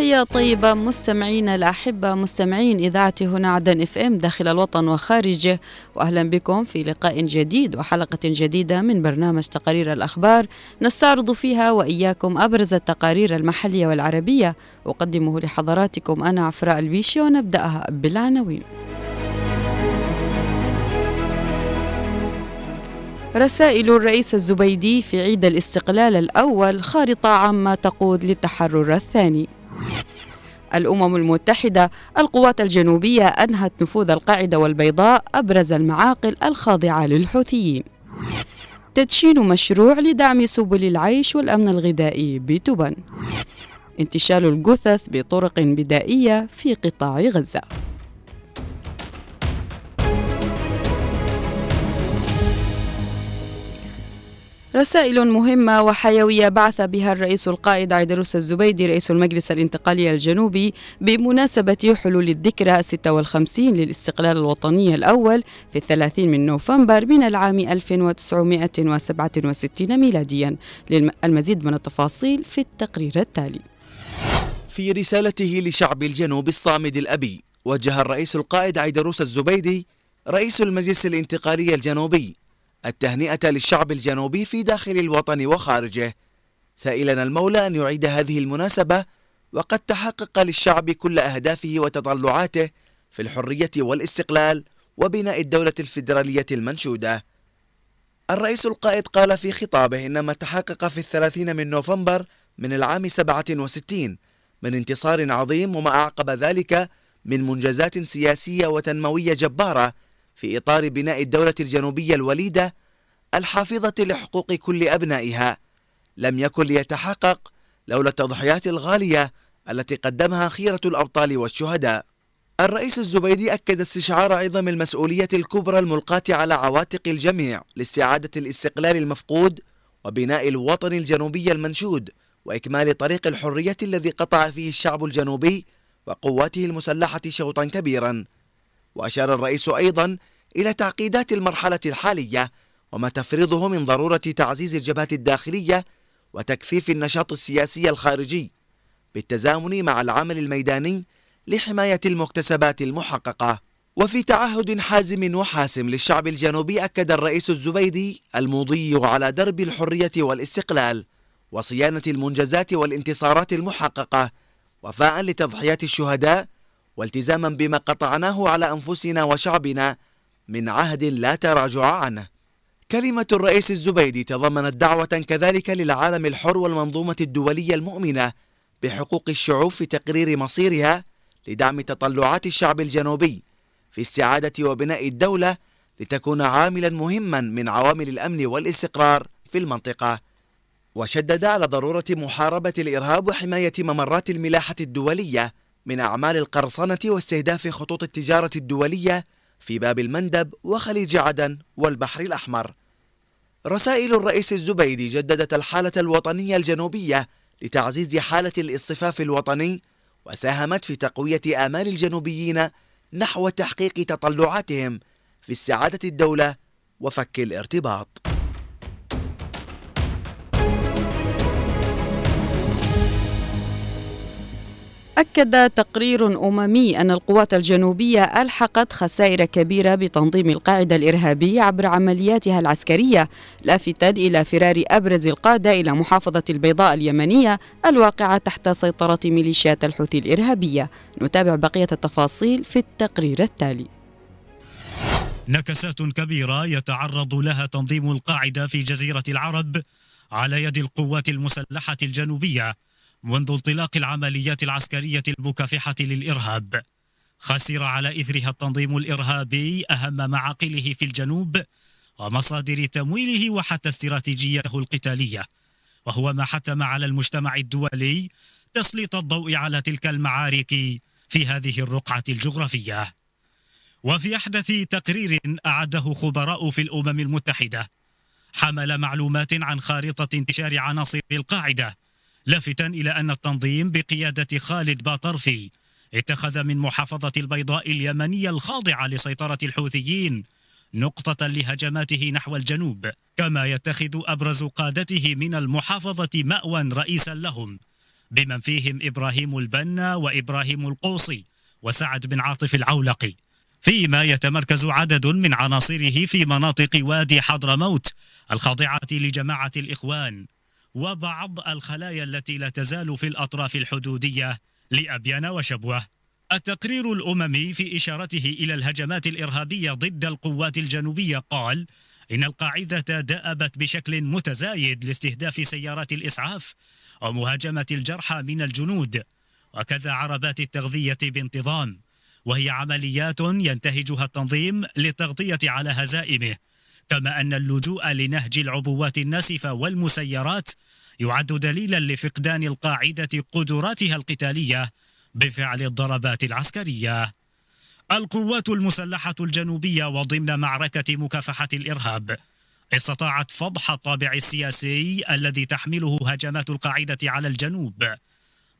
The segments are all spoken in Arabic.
تحية طيبة مستمعينا الأحبة مستمعين إذاعة هنا عدن إف إم داخل الوطن وخارجه وأهلا بكم في لقاء جديد وحلقة جديدة من برنامج تقارير الأخبار نستعرض فيها وإياكم أبرز التقارير المحلية والعربية. أقدمه لحضراتكم أنا عفراء البيشي ونبدأها بالعناوين. رسائل الرئيس الزبيدي في عيد الاستقلال الأول خارطة عامة تقود للتحرر الثاني. الأمم المتحدة القوات الجنوبية أنهت نفوذ القاعدة والبيضاء أبرز المعاقل الخاضعة للحوثيين. تدشين مشروع لدعم سبل العيش والأمن الغذائي بتبن انتشال الجثث بطرق بدائية في قطاع غزة. رسائل مهمة وحيوية بعث بها الرئيس القائد عيدروس الزبيدي رئيس المجلس الانتقالي الجنوبي بمناسبة حلول الذكرى 56 للاستقلال الوطني الأول في الثلاثين من نوفمبر من العام 1967 ميلاديا. للمزيد من التفاصيل في التقرير التالي. في رسالته لشعب الجنوب الصامد الأبي وجه الرئيس القائد عيدروس الزبيدي رئيس المجلس الانتقالي الجنوبي التهنئة للشعب الجنوبي في داخل الوطن وخارجه. سائلا المولى أن يعيد هذه المناسبة وقد تحقق للشعب كل أهدافه وتطلعاته في الحرية والاستقلال وبناء الدولة الفيدرالية المنشودة. الرئيس القائد قال في خطابه إن ما تحقق في الثلاثين من نوفمبر من العام 67 من انتصار عظيم وما أعقب ذلك من منجزات سياسية وتنموية جبارة في إطار بناء الدولة الجنوبية الوليدة الحافظة لحقوق كل أبنائها. لم يكن ليتحقق لولا التضحيات الغالية التي قدمها خيرة الأبطال والشهداء. الرئيس الزبيدي أكد استشعار عظم المسؤولية الكبرى الملقاة على عواتق الجميع لاستعادة الاستقلال المفقود وبناء الوطن الجنوبي المنشود وإكمال طريق الحرية الذي قطع فيه الشعب الجنوبي وقواته المسلحة شوطا كبيرا. وأشار الرئيس أيضا إلى تعقيدات المرحلة الحالية وما تفرضه من ضرورة تعزيز الجبهات الداخلية وتكثيف النشاط السياسي الخارجي بالتزامن مع العمل الميداني لحماية المكتسبات المحققة. وفي تعهد حازم وحاسم للشعب الجنوبي أكد الرئيس الزبيدي المضي على درب الحرية والاستقلال وصيانة المنجزات والانتصارات المحققة وفاء لتضحيات الشهداء والتزاما بما قطعناه على أنفسنا وشعبنا من عهد لا تراجع عنه كلمة الرئيس الزبيدي تضمنت دعوة كذلك للعالم الحر والمنظومة الدولية المؤمنة بحقوق الشعوب في تقرير مصيرها لدعم تطلعات الشعب الجنوبي في استعادة وبناء الدولة لتكون عاملا مهما من عوامل الأمن والاستقرار في المنطقة. وشدد على ضرورة محاربة الإرهاب وحماية ممرات الملاحة الدولية من أعمال القرصنة واستهداف خطوط التجارة الدولية في باب المندب وخليج عدن والبحر الأحمر. رسائل الرئيس الزبيدي جددت الحالة الوطنية الجنوبية لتعزيز حالة الاصطفاف الوطني وساهمت في تقوية آمال الجنوبيين نحو تحقيق تطلعاتهم في استعادة الدولة وفك الارتباط. أكد تقرير أممي أن القوات الجنوبية ألحقت خسائر كبيرة بتنظيم القاعدة الإرهابي عبر عملياتها العسكرية لافتا إلى فرار أبرز القادة إلى محافظة البيضاء اليمنية الواقعة تحت سيطرة ميليشيات الحوثي الإرهابية. نتابع بقية التفاصيل في التقرير التالي. نكسات كبيرة يتعرض لها تنظيم القاعدة في جزيرة العرب على يد القوات المسلحة الجنوبية منذ انطلاق العمليات العسكرية المكافحة للإرهاب. خسر على إثرها التنظيم الإرهابي أهم معاقله في الجنوب ومصادر تمويله وحتى استراتيجيته القتالية. وهو ما حتم على المجتمع الدولي تسليط الضوء على تلك المعارك في هذه الرقعة الجغرافية. وفي أحدث تقرير أعده خبراء في الأمم المتحدة حمل معلومات عن خارطة انتشار عناصر القاعدة لافتا إلى أن التنظيم بقيادة خالد باطرفي اتخذ من محافظة البيضاء اليمنية الخاضعة لسيطرة الحوثيين نقطة لهجماته نحو الجنوب كما يتخذ أبرز قادته من المحافظة مأوى رئيسا لهم بمن فيهم إبراهيم البنا وإبراهيم القوصي وسعد بن عاطف العولقي. فيما يتمركز عدد من عناصره في مناطق وادي حضرموت الخاضعة لجماعة الإخوان. وبعض الخلايا التي لا تزال في الأطراف الحدودية لأبيان وشبوة. التقرير الأممي في إشارته إلى الهجمات الإرهابية ضد القوات الجنوبية قال إن القاعدة دأبت بشكل متزايد لاستهداف سيارات الإسعاف ومهاجمة الجرحى من الجنود وكذا عربات التغذية بانتظام وهي عمليات ينتهجها التنظيم للتغطية على هزائمه. كما أن اللجوء لنهج العبوات الناسفة والمسيرات يعد دليلا لفقدان القاعدة قدراتها القتالية بفعل الضربات العسكرية. القوات المسلحة الجنوبية وضمن معركة مكافحة الإرهاب استطاعت فضح الطابع السياسي الذي تحمله هجمات القاعدة على الجنوب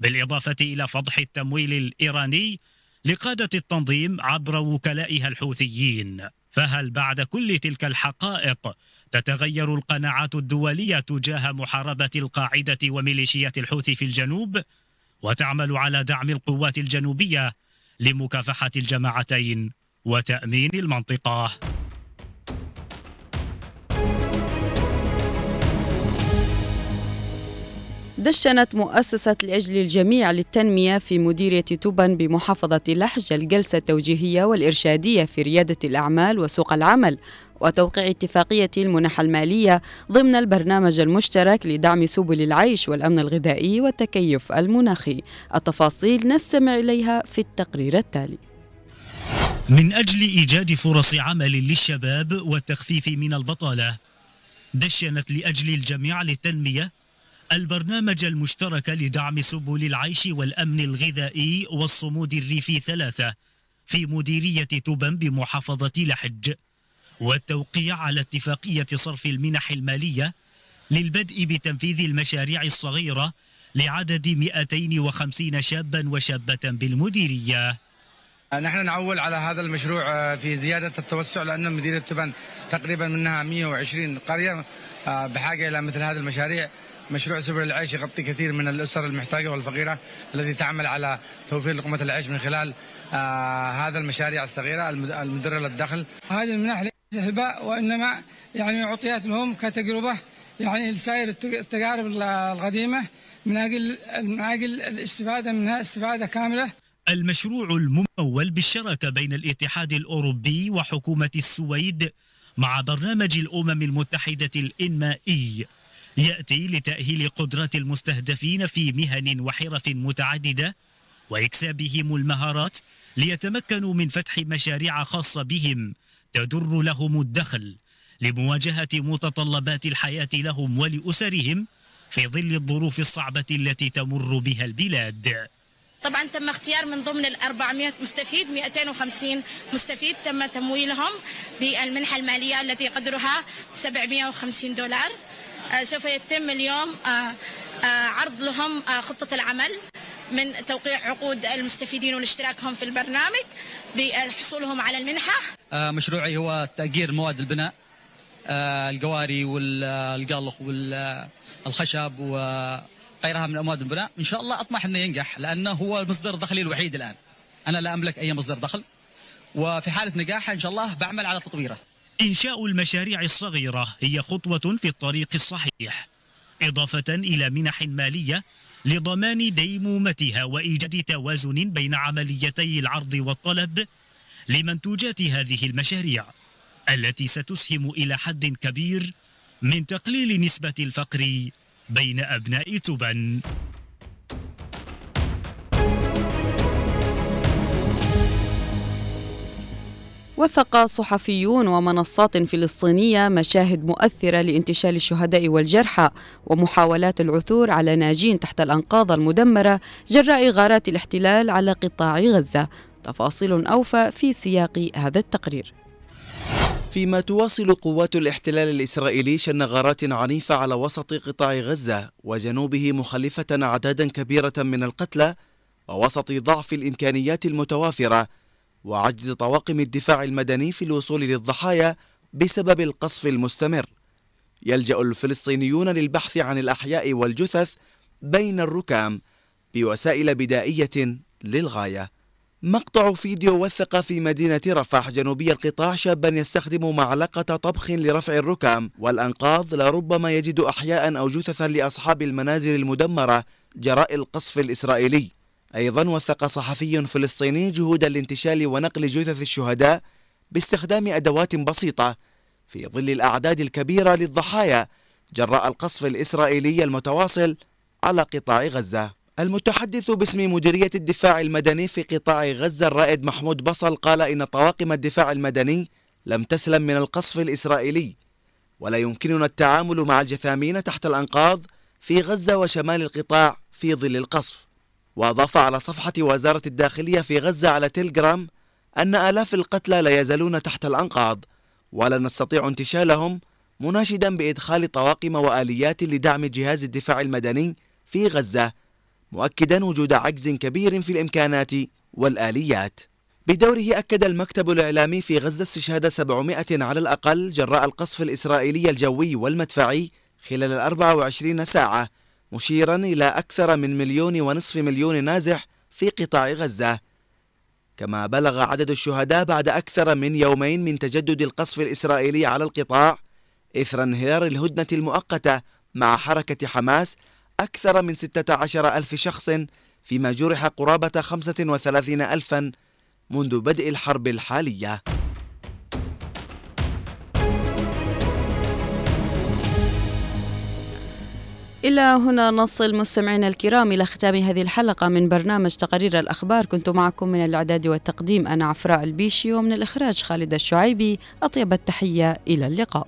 بالإضافة إلى فضح التمويل الإيراني لقادة التنظيم عبر وكلائها الحوثيين. فهل بعد كل تلك الحقائق تتغير القناعات الدولية تجاه محاربة القاعدة وميليشيات الحوثي في الجنوب؟ وتعمل على دعم القوات الجنوبية لمكافحة الجماعتين وتأمين المنطقة. دشنت مؤسسة لأجل الجميع للتنمية في مديرية توبن بمحافظة لحج الجلسة التوجيهية والإرشادية في ريادة الأعمال وسوق العمل وتوقيع اتفاقية المنح المالية ضمن البرنامج المشترك لدعم سبل العيش والأمن الغذائي والتكيف المناخي. التفاصيل نستمع إليها في التقرير التالي. من أجل إيجاد فرص عمل للشباب والتخفيف من البطالة دشنت لأجل الجميع للتنمية البرنامج المشترك لدعم سبل العيش والأمن الغذائي والصمود الريفي ثلاثة في مديرية تبن بمحافظة لحج. والتوقيع على اتفاقية صرف المنح المالية للبدء بتنفيذ المشاريع الصغيرة لعدد 250 شابا وشابة بالمديرية. نحن نعول على هذا المشروع في زيادة التوسع لأن مديرية تبن تقريبا منها 120 قرية بحاجة إلى مثل هذه المشاريع. مشروع سبل العيش يغطي كثير من الأسر المحتاجة والفقيرة التي تعمل على توفير لقمة العيش من خلال آه هذا المشاريع الصغيرة المدرة للدخل. هذه المنح ليس هباء وإنما يعني عطيات لهم كتجربة يعني لسائر التجارب القديمة من أجل من أجل الاستفادة منها استفادة كاملة. المشروع الممول بالشراكة بين الاتحاد الأوروبي وحكومة السويد مع برنامج الأمم المتحدة الإنمائي. يأتي لتأهيل قدرات المستهدفين في مهن وحرف متعددة وإكسابهم المهارات ليتمكنوا من فتح مشاريع خاصة بهم تدر لهم الدخل لمواجهة متطلبات الحياة لهم ولأسرهم في ظل الظروف الصعبة التي تمر بها البلاد. طبعا تم اختيار من ضمن ال 400 مستفيد 250 مستفيد تم تمويلهم بالمنحة المالية التي قدرها 750 دولار. سوف يتم اليوم آه، آه، عرض لهم خطة العمل من توقيع عقود المستفيدين والاشتراكهم في البرنامج بحصولهم على المنحة. مشروعي هو تأجير مواد البناء القواري والقلق والخشب وغيرها من مواد البناء. إن شاء الله أطمح أنه ينجح لأنه هو مصدر دخلي الوحيد الآن. أنا لا أملك أي مصدر دخل. وفي حالة نجاحه إن شاء الله بعمل على تطويره. إنشاء المشاريع الصغيرة هي خطوة في الطريق الصحيح إضافة إلى منح مالية لضمان ديمومتها وإيجاد توازن بين عمليتي العرض والطلب لمنتوجات هذه المشاريع التي ستسهم إلى حد كبير من تقليل نسبة الفقر بين أبناء تبن. وثق صحفيون ومنصات فلسطينية مشاهد مؤثرة لانتشال الشهداء والجرحى ومحاولات العثور على ناجين تحت الأنقاض المدمرة جراء غارات الاحتلال على قطاع غزة. تفاصيل أوفى في سياق هذا التقرير. فيما تواصل قوات الاحتلال الإسرائيلي شن غارات عنيفة على وسط قطاع غزة وجنوبه مخلفة أعدادا كبيرة من القتلى ووسط ضعف الإمكانيات المتوافرة وعجز طواقم الدفاع المدني في الوصول للضحايا بسبب القصف المستمر. يلجأ الفلسطينيون للبحث عن الأحياء والجثث بين الركام بوسائل بدائية للغاية. مقطع فيديو وثق في مدينة رفح جنوبي القطاع شابا يستخدم معلقة طبخ لرفع الركام والأنقاض لربما يجد أحياء أو جثثا لأصحاب المنازل المدمرة جراء القصف الإسرائيلي. أيضا وثق صحفي فلسطيني جهود الانتشال ونقل جثث الشهداء باستخدام أدوات بسيطة في ظل الأعداد الكبيرة للضحايا جراء القصف الإسرائيلي المتواصل على قطاع غزة. المتحدث باسم مديرية الدفاع المدني في قطاع غزة الرائد محمود بصل قال إن طواقم الدفاع المدني لم تسلم من القصف الإسرائيلي ولا يمكننا التعامل مع الجثامين تحت الأنقاض في غزة وشمال القطاع في ظل القصف. وأضاف على صفحة وزارة الداخلية في غزة على تيلجرام أن آلاف القتلى لا يزالون تحت الأنقاض ولا نستطيع انتشالهم مناشدا بإدخال طواقم وآليات لدعم جهاز الدفاع المدني في غزة مؤكدا وجود عجز كبير في الإمكانات والآليات. بدوره أكد المكتب الإعلامي في غزة استشهاد 700 على الأقل جراء القصف الإسرائيلي الجوي والمدفعي خلال 24 ساعة مشيرا إلى أكثر من مليون ونصف مليون نازح في قطاع غزة. كما بلغ عدد الشهداء بعد أكثر من يومين من تجدد القصف الإسرائيلي على القطاع إثر انهيار الهدنة المؤقتة مع حركة حماس أكثر من 16 ألف شخص فيما جرح قرابة 35 ألفا منذ بدء الحرب الحالية. إلى هنا نصل مستمعينا الكرام إلى ختام هذه الحلقة من برنامج تقارير الأخبار. كنت معكم من الإعداد والتقديم أنا عفراء البيشي ومن الإخراج خالد الشعيبي. أطيب التحية إلى اللقاء.